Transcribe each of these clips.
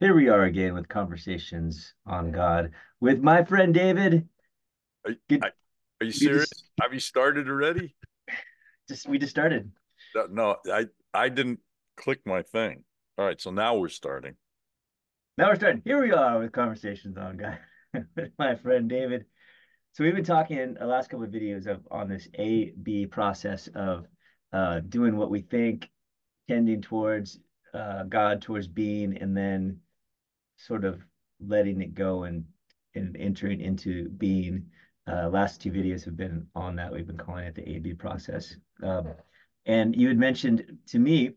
Here we are again with conversations on God with my friend David. Are, Good- I- are you just- serious? Have you started already? Just we just started. No, No, I I didn't click my thing. All right, so now we're starting. Now we're starting. Here we are with conversations on God with my friend David. So we've been talking in the last couple of videos of on this A B process of uh, doing what we think, tending towards uh, God, towards being, and then sort of letting it go and and entering into being. Uh, last two videos have been on that. We've been calling it the A B process. Um, and you had mentioned to me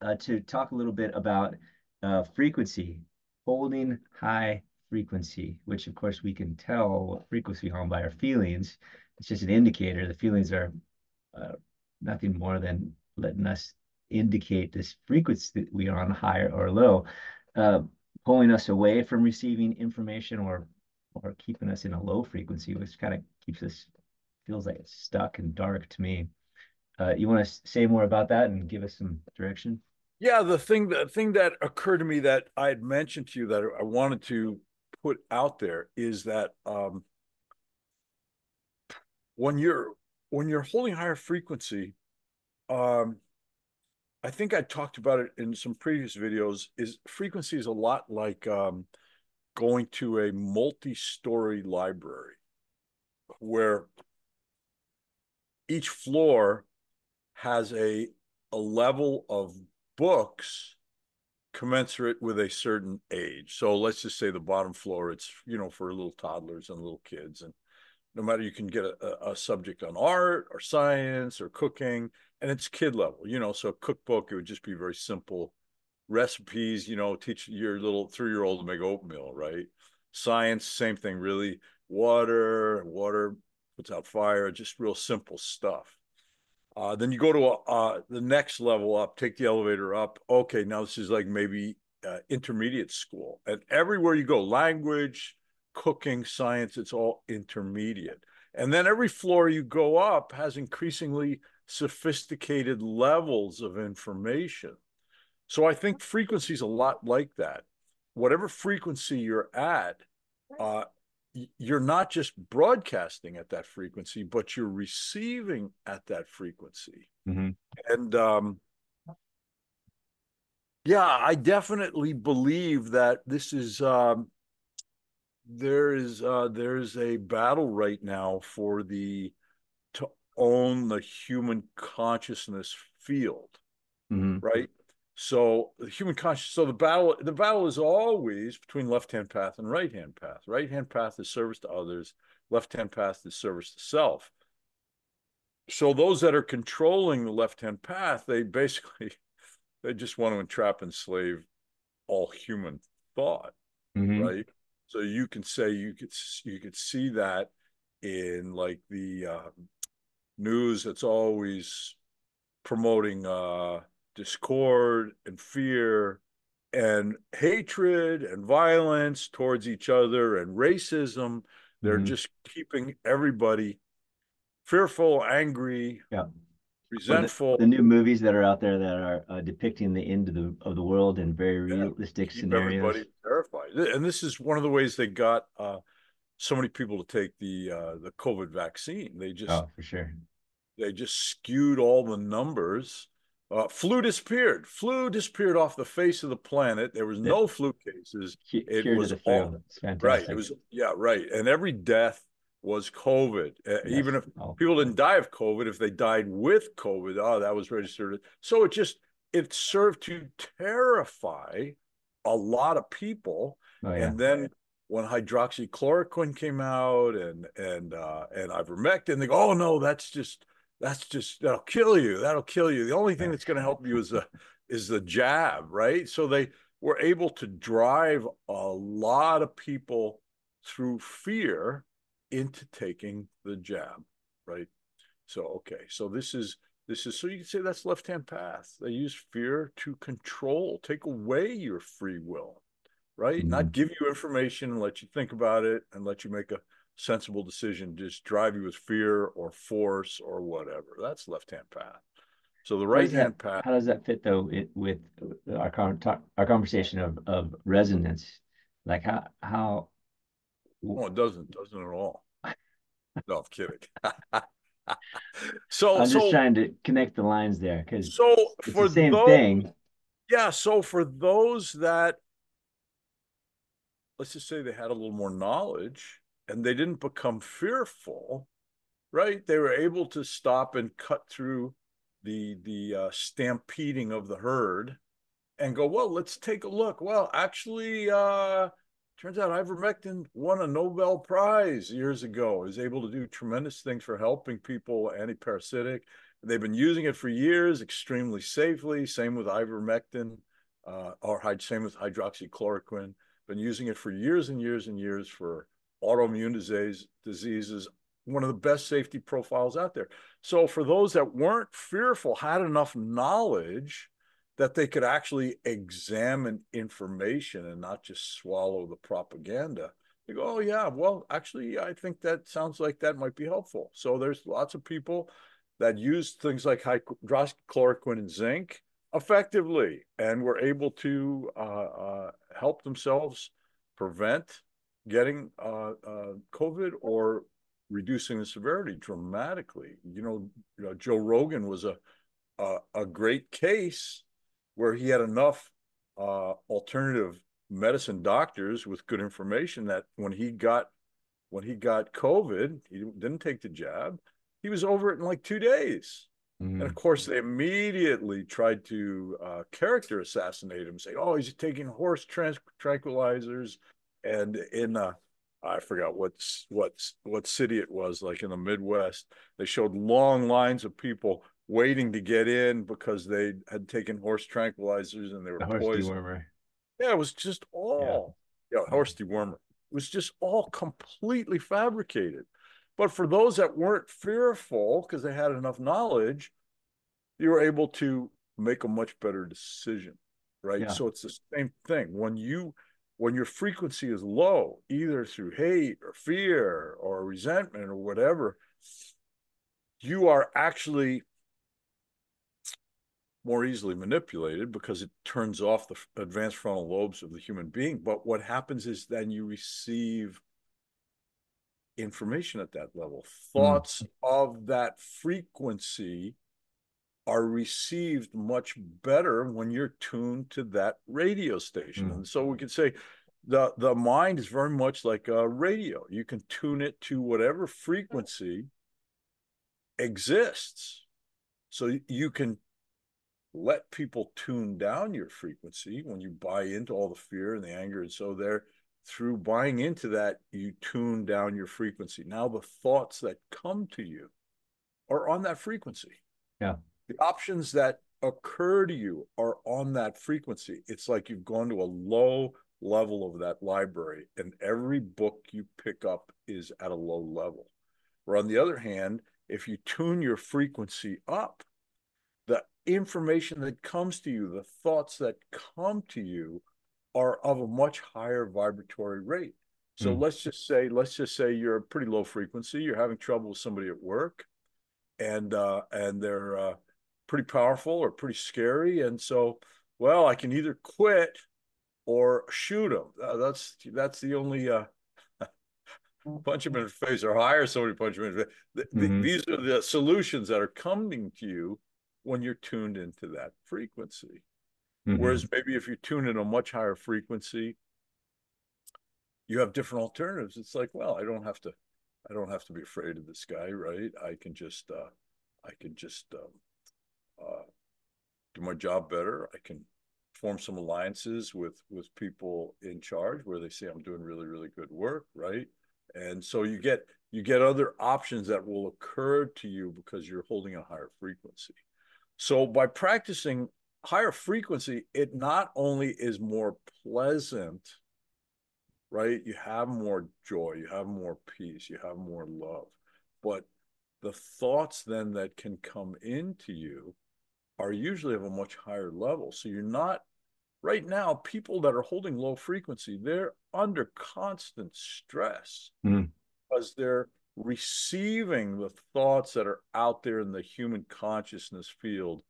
uh, to talk a little bit about uh, frequency, holding high frequency, which of course we can tell what frequency on by our feelings. It's just an indicator. The feelings are uh, nothing more than letting us indicate this frequency that we are on higher or low, uh, pulling us away from receiving information or or keeping us in a low frequency, which kind of keeps us feels like it's stuck and dark to me. Uh, you want to say more about that and give us some direction? Yeah, the thing the thing that occurred to me that I had mentioned to you that I wanted to put out there is that um, when you're when you're holding higher frequency, um, I think I talked about it in some previous videos. Is frequency is a lot like um, going to a multi-story library where each floor has a a level of books commensurate with a certain age. So let's just say the bottom floor, it's you know for little toddlers and little kids, and no matter you can get a, a subject on art or science or cooking, and it's kid level. You know, so a cookbook it would just be very simple recipes. You know, teach your little three year old to make oatmeal, right? Science, same thing, really. Water, water puts out fire, just real simple stuff. Uh, then you go to uh, the next level up, take the elevator up. Okay, now this is like maybe uh, intermediate school. And everywhere you go, language, cooking, science, it's all intermediate. And then every floor you go up has increasingly sophisticated levels of information. So I think frequency is a lot like that. Whatever frequency you're at, uh, you're not just broadcasting at that frequency, but you're receiving at that frequency. Mm-hmm. And um, yeah, I definitely believe that this is um, there is uh, there is a battle right now for the to own the human consciousness field, Mm-hmm. right? So the human conscious. So the battle, the battle is always between left hand path and right hand path. Right hand path is service to others. Left hand path is service to self. So those that are controlling the left hand path, they basically they just want to entrap and enslave all human thought, Mm-hmm. right? So you can say you could you could see that in like the uh, news that's always promoting uh, discord and fear and hatred and violence towards each other and racism. They're Mhm. just keeping everybody fearful, angry, Yeah. resentful. The new movies that are out there that are uh, depicting the end of the of the world in very realistic scenarios. everybody terrified. And this is one of the ways they got uh, so many people to take the uh, the COVID vaccine. They just Oh, for sure. they just skewed all the numbers. Uh, flu disappeared. Flu disappeared off the face of the planet. There was no flu cases. It was of the flu. all-. Right. It was yeah. Right. And every death was COVID. Uh, Yes. Even if Oh, people didn't die of COVID, if they died with COVID, oh, that was registered. So it just it served to terrify a lot of people. oh, yeah. And then when hydroxychloroquine came out and and uh, and ivermectin, they go, oh no, that's just that's just that'll kill you. That'll kill you. The only thing that's going to help you is the is the jab, right? So they were able to drive a lot of people through fear into taking the jab, right? So okay, so this is this is so you can say that's left hand path. They use fear to control, take away your free will, right? Mhm. Not give you information and let you think about it and let you make a sensible decision. Just drive you with fear or force or whatever. That's left hand path. So the right that, hand path, how does that fit though it, with our con talk, our conversation of of resonance? Like how how oh, it doesn't, doesn't at all. No, I'm kidding. so, I'm just so, trying to connect the lines there because so it's for the same those, thing. yeah, so for those that, let's just say they had a little more knowledge and they didn't become fearful, right? They were able to stop and cut through the the uh, stampeding of the herd and go, well, let's take a look. Well, actually, uh, turns out ivermectin won a Nobel Prize years ago. Is able to do tremendous things for helping people antiparasitic. They've been using it for years, extremely safely. Same with ivermectin, uh, or same with hydroxychloroquine. Been using it for years and years and years for autoimmune disease, diseases. One of the best safety profiles out there. So for those that weren't fearful, had enough knowledge that they could actually examine information and not just swallow the propaganda. They go, oh yeah, well, actually, I think that sounds like that might be helpful. So there's lots of people that use things like hydroxychloroquine and zinc effectively, and were able to uh, uh, help themselves prevent getting uh, uh COVID or reducing the severity dramatically. You know, you know Joe Rogan was a, a, a great case where he had enough uh, alternative medicine doctors with good information that when he got when he got COVID, he didn't take the jab. He was over it in like two days. Mm-hmm. And of course, they immediately tried to uh, character assassinate him, say, "Oh, he's taking horse trans- tranquilizers." And in uh, I forgot what what what city it was, like in the Midwest, they showed long lines of people waiting to get in because they had taken horse tranquilizers and they were the poisoned. Dewormer. Yeah, it was just all yeah, yeah horse dewormer. It was just all completely fabricated. But for those that weren't fearful because they had enough knowledge, you were able to make a much better decision, right? Yeah. So it's the same thing when you when your frequency is low, either through hate or fear or resentment or whatever, you are actually more easily manipulated because it turns off the advanced frontal lobes of the human being. But what happens is then you receive information at that level. Hmm. Thoughts mm. of that frequency are received much better when you're tuned to that radio station. Mm. And so we could say the the mind is very much like a radio. You can tune it to whatever frequency exists. So you can let people tune down your frequency when you buy into all the fear and the anger and so there through buying into that you tune down your frequency. Now the thoughts that come to you are on that frequency. Yeah. The options that occur to you are on that frequency. It's like you've gone to a low level of that library and every book you pick up is at a low level. Or on the other hand if you tune your frequency up the information that comes to you, the thoughts that come to you are of a much higher vibratory rate. So mm. let's just say, let's just say you're a pretty low frequency, you're having trouble with somebody at work, and uh, and they're uh, pretty powerful or pretty scary, and so well, I can either quit or shoot them. Uh, that's that's the only uh, punch them in the face or hire somebody punch them in the face. Mm-hmm. these are the solutions that are coming to you when you're tuned into that frequency. Mm-hmm. Whereas maybe if you tune in a much higher frequency, you have different alternatives. It's like, well, I don't have to, I don't have to be afraid of this guy, right? I can just, uh, I can just um, uh, do my job better. I can form some alliances with with people in charge where they say I'm doing really really good work, right? And so you get you get other options that will occur to you because you're holding a higher frequency. So by practicing higher frequency, it not only is more pleasant, right? You have more joy, you have more peace, you have more love, but the thoughts then that can come into you are usually of a much higher level. So you're not right now people that are holding low frequency, they're under constant stress mm. because they're receiving the thoughts that are out there in the human consciousness field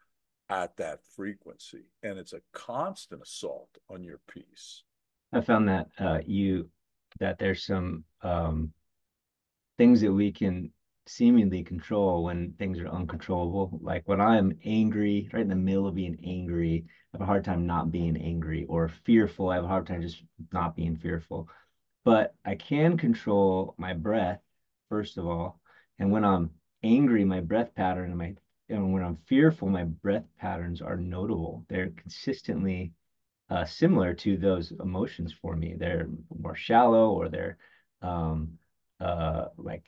at that frequency. And it's a constant assault on your peace. I found that uh, you that there's some um, things that we can seemingly control when things are uncontrollable. Like when I'm angry, right in the middle of being angry, I have a hard time not being angry, or fearful, I have a hard time just not being fearful. But I can control my breath, first of all. And when I'm angry, my breath pattern and my and when I'm fearful, my breath patterns are notable. They're consistently uh, similar to those emotions for me. They're more shallow or they're um, uh, like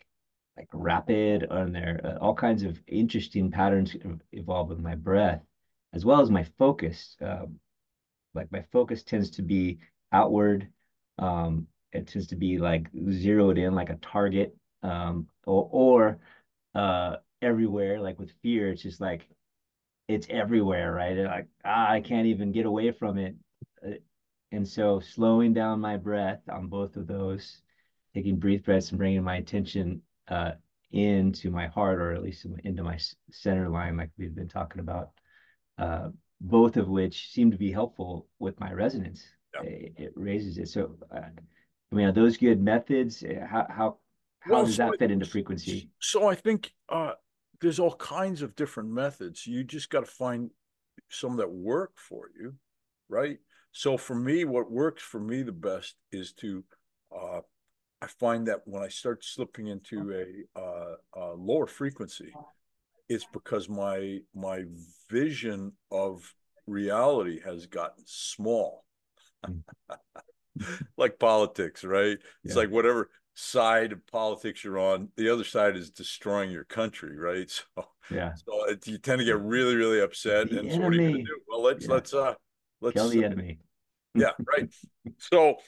like rapid and there uh, all kinds of interesting patterns evolve with my breath as well as my focus. Um, like my focus tends to be outward. Um, it tends to be like zeroed in like a target um, or, or uh, everywhere. Like with fear, it's just like it's everywhere, right? And like ah, I can't even get away from it. Uh, and so slowing down my breath on both of those, taking brief breaths and bringing my attention uh, into my heart, or at least into my center line, like we've been talking about, uh, both of which seem to be helpful with my resonance. It, it, raises it. So, uh, I mean, are those good methods? How how how well, does so that fit into frequency? So I think uh, there's all kinds of different methods. You just got to find some that work for you, right? So for me, what works for me the best is to, uh, I find that when I start slipping into a, uh, a lower frequency, it's because my my vision of reality has gotten small. Mm. like politics, right? It's yeah. like whatever side of politics you're on, the other side is destroying your country, right? So yeah, so it, you tend to get really, really upset. The and so what are you gonna do? Well, let's yeah. let's uh let's kill the enemy. yeah, right. So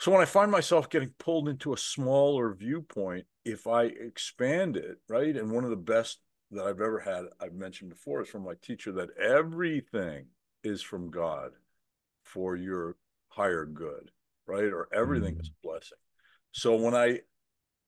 so when I find myself getting pulled into a smaller viewpoint, if I expand it, right, and one of the best that I've ever had, I've mentioned before, is from my teacher that everything is from God for your higher good, right? Or everything mm-hmm. is a blessing. So when I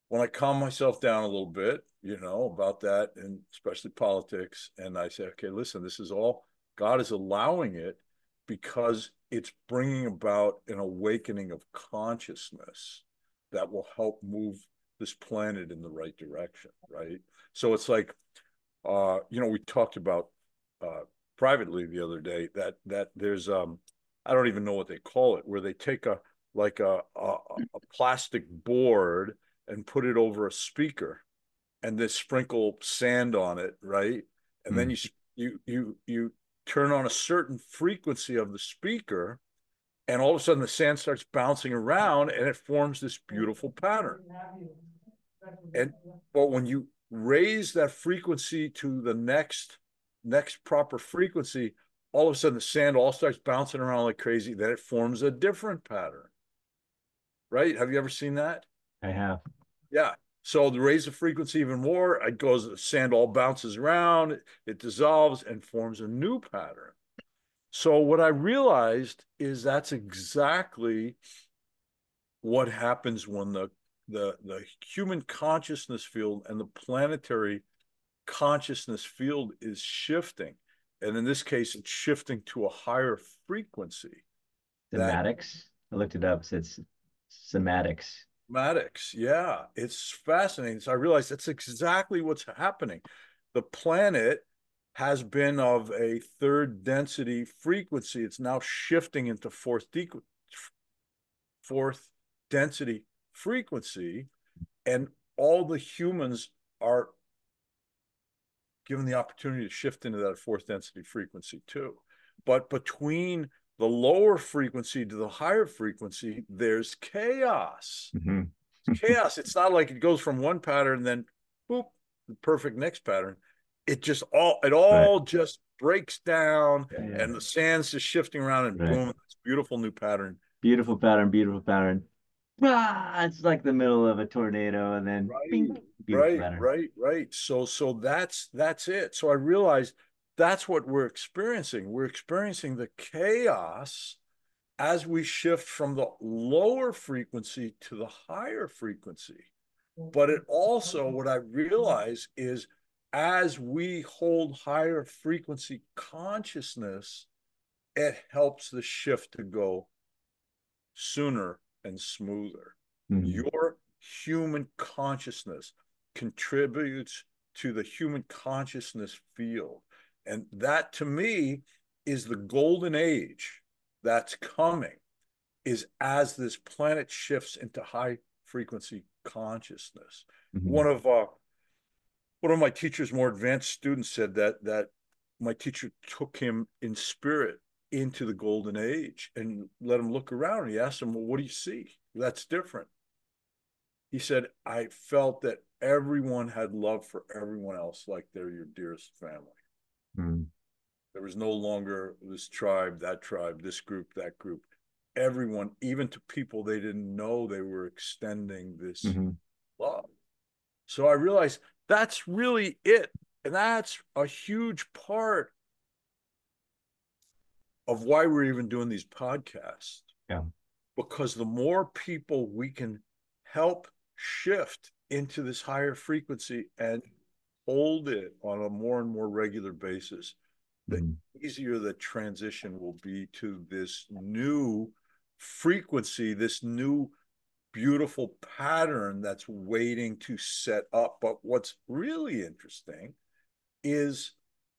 when I calm myself down a little bit, you know, about that, and especially politics, and I say, okay, listen, this is all God is allowing it because it's bringing about an awakening of consciousness that will help move this planet in the right direction, right? So it's like, uh, you know, we talked about uh, privately the other day that that there's um, I don't even know what they call it, where they take a like a, a, a plastic board and put it over a speaker and then sprinkle sand on it, right? And mm. then hmm. you you you you turn on a certain frequency of the speaker, and all of a sudden the sand starts bouncing around and it forms this beautiful pattern. And but when you raise that frequency to the next next proper frequency, all of a sudden the sand all starts bouncing around like crazy. Then it forms a different pattern right? Have you ever seen that? I have. Yeah. So to raise the frequency even more, it goes, the sand all bounces around, it dissolves and forms a new pattern. So what I realized is that's exactly what happens when the the the human consciousness field and the planetary consciousness field is shifting. And in this case, it's shifting to a higher frequency. Cymatics. I looked it up. It says Cymatics. Cymatics, yeah, it's fascinating. So I realized that's exactly what's happening. The planet has been of a third density frequency. It's now shifting into fourth fourth density frequency, and all the humans are given the opportunity to shift into that fourth density frequency too. But between the lower frequency to the higher frequency, there's chaos. Mm-hmm. chaos. It's not like it goes from one pattern, then boop, the perfect next pattern. It just all it all right. just breaks down yeah, and the sand's just shifting around and right. boom, it's beautiful new pattern. Beautiful pattern, beautiful pattern. Ah, it's like the middle of a tornado and then right, bing, right, pattern. right, right. So so that's that's it. So I realized that's what we're experiencing. We're experiencing the chaos as we shift from the lower frequency to the higher frequency. But it also, what I realize is as we hold higher frequency consciousness, it helps the shift to go sooner and smoother. Mm-hmm. Your human consciousness contributes to the human consciousness field. And that to me is the golden age that's coming is as this planet shifts into high frequency consciousness. Mm-hmm. One of uh, one of my teachers, more advanced students, said that that my teacher took him in spirit into the golden age and let him look around. And he asked him, "Well, what do you see? That's different." He said, "I felt that everyone had love for everyone else, like they're your dearest family." Mm. There was no longer this tribe, that tribe, this group, that group. Everyone, even to people they didn't know, they were extending this mm-hmm. love. So I realized that's really it. And that's a huge part of why we're even doing these podcasts. Yeah. Because the more people we can help shift into this higher frequency and hold it on a more and more regular basis, the mm-hmm. easier the transition will be to this new frequency, this new beautiful pattern that's waiting to set up. But what's really interesting is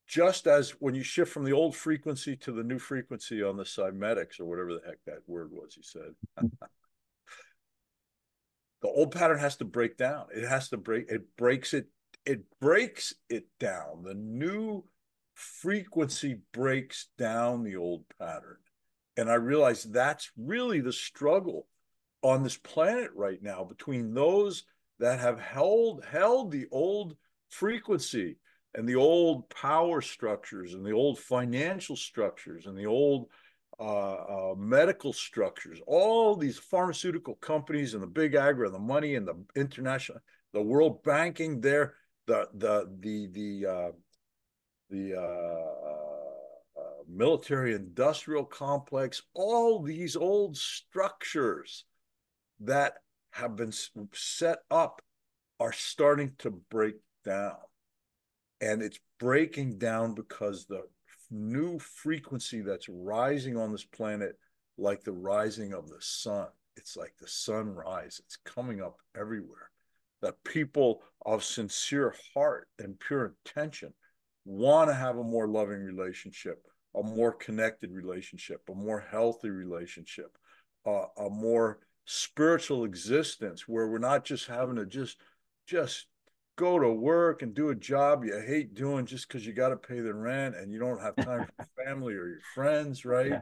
just as when you shift from the old frequency to the new frequency on the cymatics or whatever the heck that word was he said the old pattern has to break down it has to break it breaks it it breaks it down. The new frequency breaks down the old pattern. And i realize that's really the struggle on this planet right now between those that have held held the old frequency and the old power structures and the old financial structures and the old uh, uh, medical structures, all these pharmaceutical companies and the big agri, and the money and the international, the world banking, there, the the the the uh, the uh, uh, military industrial complex, all these old structures that have been set up are starting to break down. And it's breaking down because the new frequency that's rising on this planet like the rising of the sun it's like the sunrise it's coming up everywhere that people of sincere heart and pure intention want to have a more loving relationship a more connected relationship a more healthy relationship uh, a more spiritual existence where we're not just having to just just go to work and do a job you hate doing just because you got to pay the rent and you don't have time for family or your friends, right? Yeah.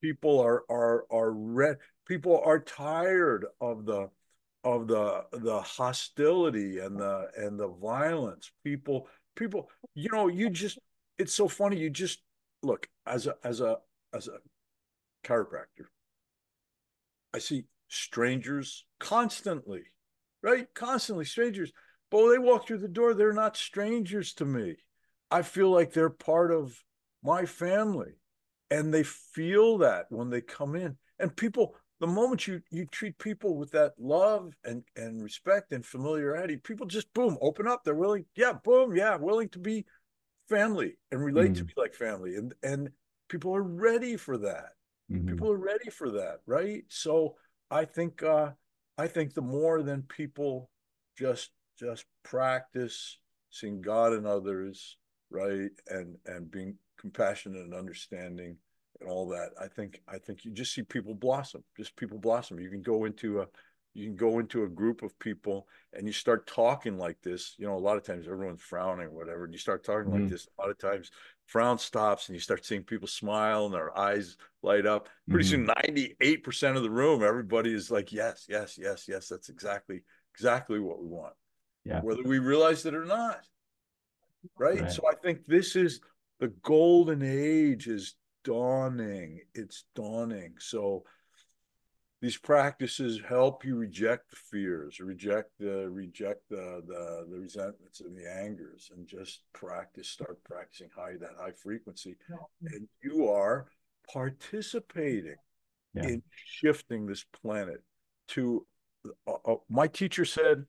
People are are are red. People are tired of the of the the hostility and the and the violence. People people, you know, you just it's so funny. You just look as a as a as a chiropractor. I see strangers constantly, right? Constantly strangers but when they walk through the door, they're not strangers to me. I feel like they're part of my family. And they feel that when they come in. And people, the moment you you treat people with that love and and respect and familiarity, people just boom, open up. They're willing, yeah, boom, yeah, willing to be family and relate mm. to me like family. And and people are ready for that. Mm-hmm. People are ready for that, right? So I think uh I think the more than people just just practice seeing God in others, right? And and being compassionate and understanding and all that. I think I think you just see people blossom. Just people blossom. You can go into a you can go into a group of people and you start talking like this. You know, a lot of times everyone's frowning or whatever. And you start talking mm-hmm. like this. A lot of times frown stops and you start seeing people smile and their eyes light up. Pretty mm-hmm. soon 98% of the room, everybody is like, yes, yes, yes, yes. That's exactly exactly what we want yeah. whether we realize it or not. Right? right? So I think this is the golden age is dawning. It's dawning. So these practices help you reject the fears, reject the reject the the, the resentments and the angers, and just practice. Start practicing high that high frequency, and you are participating yeah. in shifting this planet to. Uh, uh, my teacher said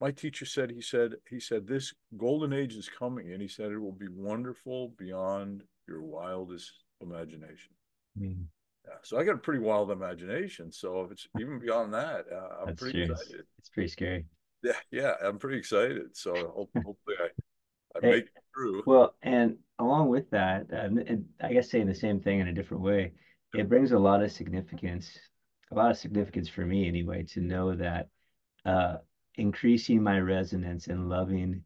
my teacher said, he said, he said, this golden age is coming, and he said it will be wonderful beyond your wildest imagination. Mm. Yeah, so I got a pretty wild imagination. So if it's even beyond that, uh, I'm That's pretty true. excited. It's pretty scary. Yeah, yeah, I'm pretty excited. So hopefully I, I hey, make it through. Well, and along with that, um, and I guess saying the same thing in a different way, it brings a lot of significance, a lot of significance for me anyway, to know that uh, increasing my resonance and loving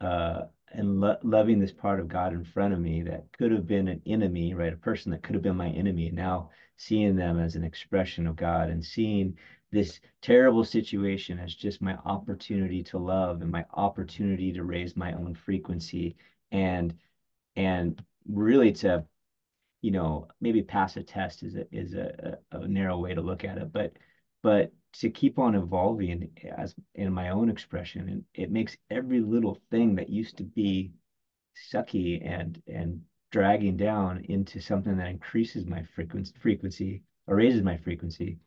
uh, and lo- loving this part of God in front of me that could have been an enemy, right? A person that could have been my enemy. And now seeing them as an expression of God and seeing this terrible situation as just my opportunity to love and my opportunity to raise my own frequency and and really to you know maybe pass a test is a is a, a narrow way to look at it but but to keep on evolving as in my own expression and it makes every little thing that used to be sucky and and dragging down into something that increases my frequency frequency or raises my frequency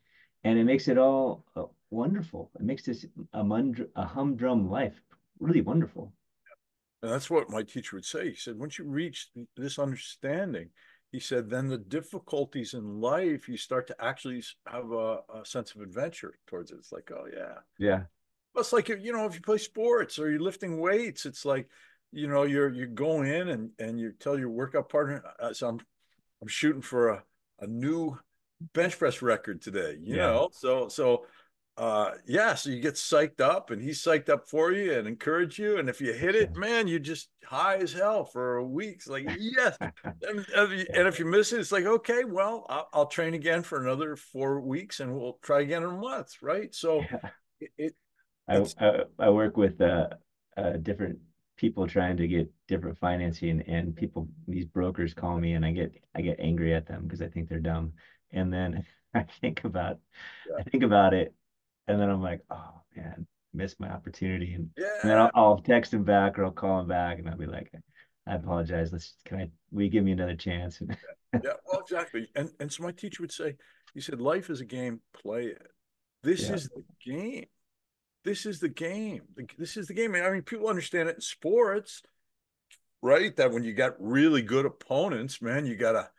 and it makes it all uh, wonderful. It makes this a, a humdrum life really wonderful. And that's what my teacher would say. He said once you reach this understanding he said, then the difficulties in life, you start to actually have a, a sense of adventure towards it. It's like, oh, yeah. Yeah. Well, it's like, you know, if you play sports or you're lifting weights, it's like, you know, you're, you go in and, and you tell your workout partner, uh, so I'm, I'm shooting for a, a new bench press record today, you yeah. know? So, so uh yeah so you get psyched up and he's psyched up for you and encourage you and if you hit it man you just high as hell for weeks. like yes and, and, if you miss it it's like okay well I'll, I'll, train again for another four weeks and we'll try again in a month right so yeah. it, it I, I, I work with uh, uh different people trying to get different financing and people these brokers call me and i get i get angry at them because i think they're dumb and then i think about yeah. i think about it and then I'm like, oh man, missed my opportunity. And, yeah. and then I'll, I'll, text him back or I'll call him back and I'll be like, I apologize. Let's can I will you give me another chance? yeah. yeah, well, exactly. And and so my teacher would say, he said, life is a game, play it. This yeah. is the game. This is the game. This is the game. I mean, people understand it in sports, right? That when you got really good opponents, man, you gotta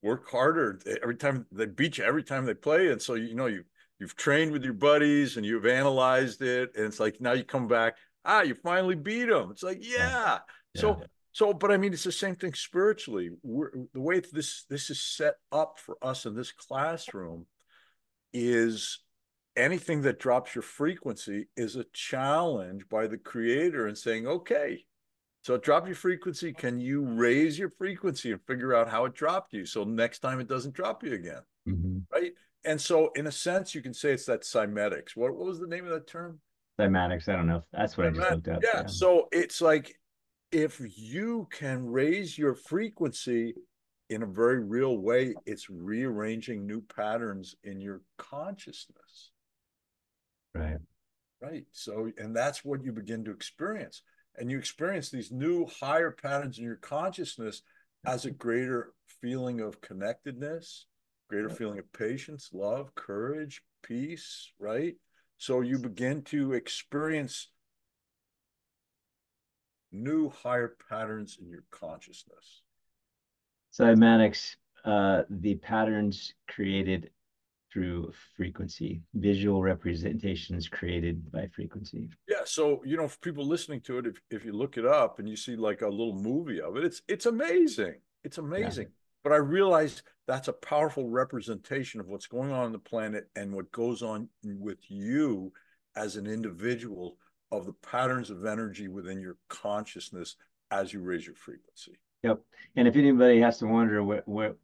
work harder every time they beat you every time they play. And so you know you you've trained with your buddies and you've analyzed it and it's like now you come back ah you finally beat them it's like yeah, yeah. so so but i mean it's the same thing spiritually. We're, the way this this is set up for us in this classroom is anything that drops your frequency is a challenge by the creator and saying okay so drop your frequency. Can you raise your frequency and figure out how it dropped you so next time it doesn't drop you again? Mm-hmm. right and so, in a sense, you can say it's that cymatics. What, what was the name of that term? Cymatics. I don't know. That's what I just looked up. Yeah. yeah. So it's like if you can raise your frequency in a very real way, it's rearranging new patterns in your consciousness. Right. Right. So, and that's what you begin to experience. And you experience these new higher patterns in your consciousness as a greater feeling of connectedness, greater feeling of patience, love, courage, peace, right? So you begin to experience new higher patterns in your consciousness. Cymatics, uh, the patterns created through frequency, visual representations created by frequency. Yeah. So, you know, for people listening to it, if, if you look it up and you see like a little movie of it, it's it's amazing. It's amazing. Yeah. But I realized that's a powerful representation of what's going on on the planet and what goes on with you as an individual of the patterns of energy within your consciousness as you raise your frequency. Yep. And if anybody has to wonder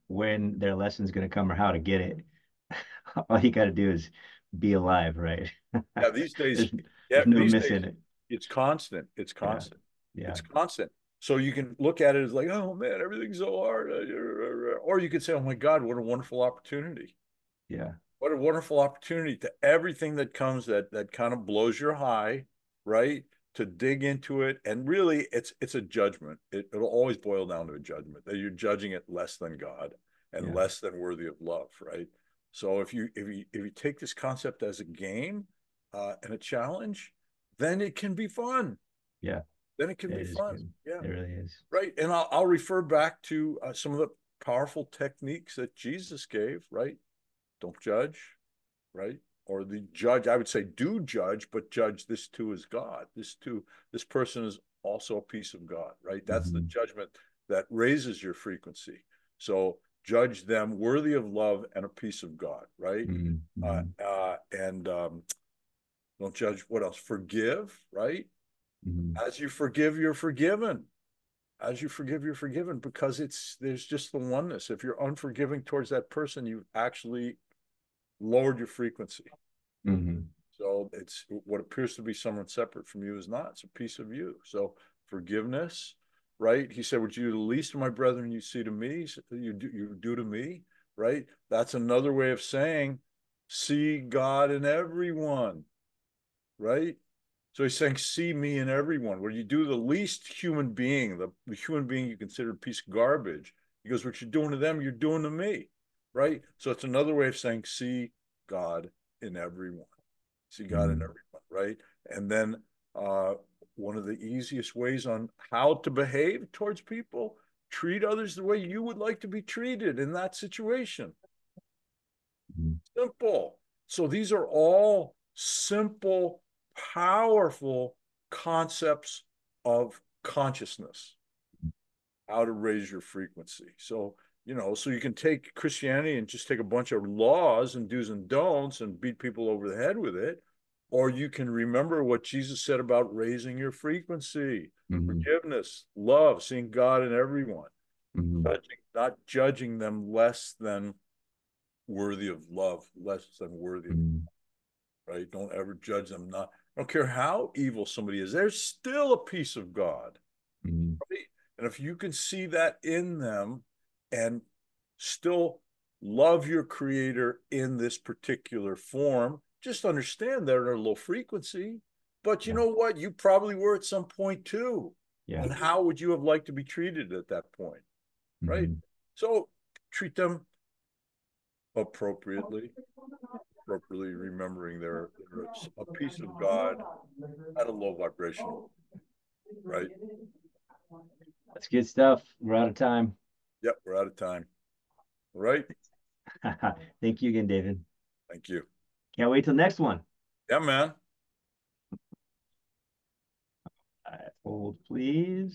when their lesson is going to come or how to get it, all you got to do is be alive, right? Yeah, these days, there's, yeah, no missing days, it. It's constant. It's constant. Yeah. yeah. It's constant. So you can look at it as like, oh man, everything's so hard. Or you could say, oh my God, what a wonderful opportunity. Yeah. What a wonderful opportunity to everything that comes that that kind of blows your high, right? To dig into it. And really it's it's a judgment. It, will always boil down to a judgment that you're judging it less than God and yeah. less than worthy of love, right? So if you if you if you take this concept as a game uh, and a challenge, then it can be fun. Yeah. Then it can It be fun. good. Yeah. It really is. Right. And I'll, I'll refer back to uh, some of the powerful techniques that Jesus gave, right? Don't judge, right? Or the judge, I would say, do judge, but judge this too is God. This too, this person is also a piece of God, right? That's the Mhm. judgment that raises your frequency. So judge them worthy of love and a piece of God, right? Mhm, Uh, uh, and um, don't judge. What else? Forgive, right? Mhm. As you forgive, you're forgiven. As you forgive, you're forgiven because it's there's just the oneness. If you're unforgiving towards that person, you've actually lowered your frequency. Mhm. So it's what appears to be someone separate from you is not. It's a piece of you. So forgiveness, right? He said, "Would you do the least of my brethren you see to me, you do you do to me?" Right? That's another way of saying, see God in everyone. Right? So he's saying, see me in everyone. Where you do the least human being, the, the human being you consider a piece of garbage, he goes, what you're doing to them, you're doing to me. Right? So it's another way of saying, see God in everyone. See God in Mhm. everyone, right? And then uh, one of the easiest ways on how to behave towards people, treat others the way you would like to be treated in that situation. Mhm. Simple. So these are all simple, powerful concepts of consciousness, how to raise your frequency. So, you know, so you can take Christianity and just take a bunch of laws and do's and don'ts and beat people over the head with it. Or you can remember what Jesus said about raising your frequency, Mhm. forgiveness, love, seeing God in everyone, Mhm. judging, not judging them less than worthy of love, less than worthy of Mhm. right? Don't ever judge them. Not, I don't care how evil somebody is. They're still a piece of God, Mhm. right? And if you can see that in them, and still love your Creator in this particular form, just understand they're at a low frequency. But you Yeah. know what? You probably were at some point too. Yeah. And how would you have liked to be treated at that point, right? Mhm. So treat them appropriately appropriately remembering they're, they're a piece of God at a low vibration, right? That's good stuff. We're out of time. Yep, we're out of time. All right. Thank you again, David. Thank you. Can't wait till next one. Yeah, man. Hold, please.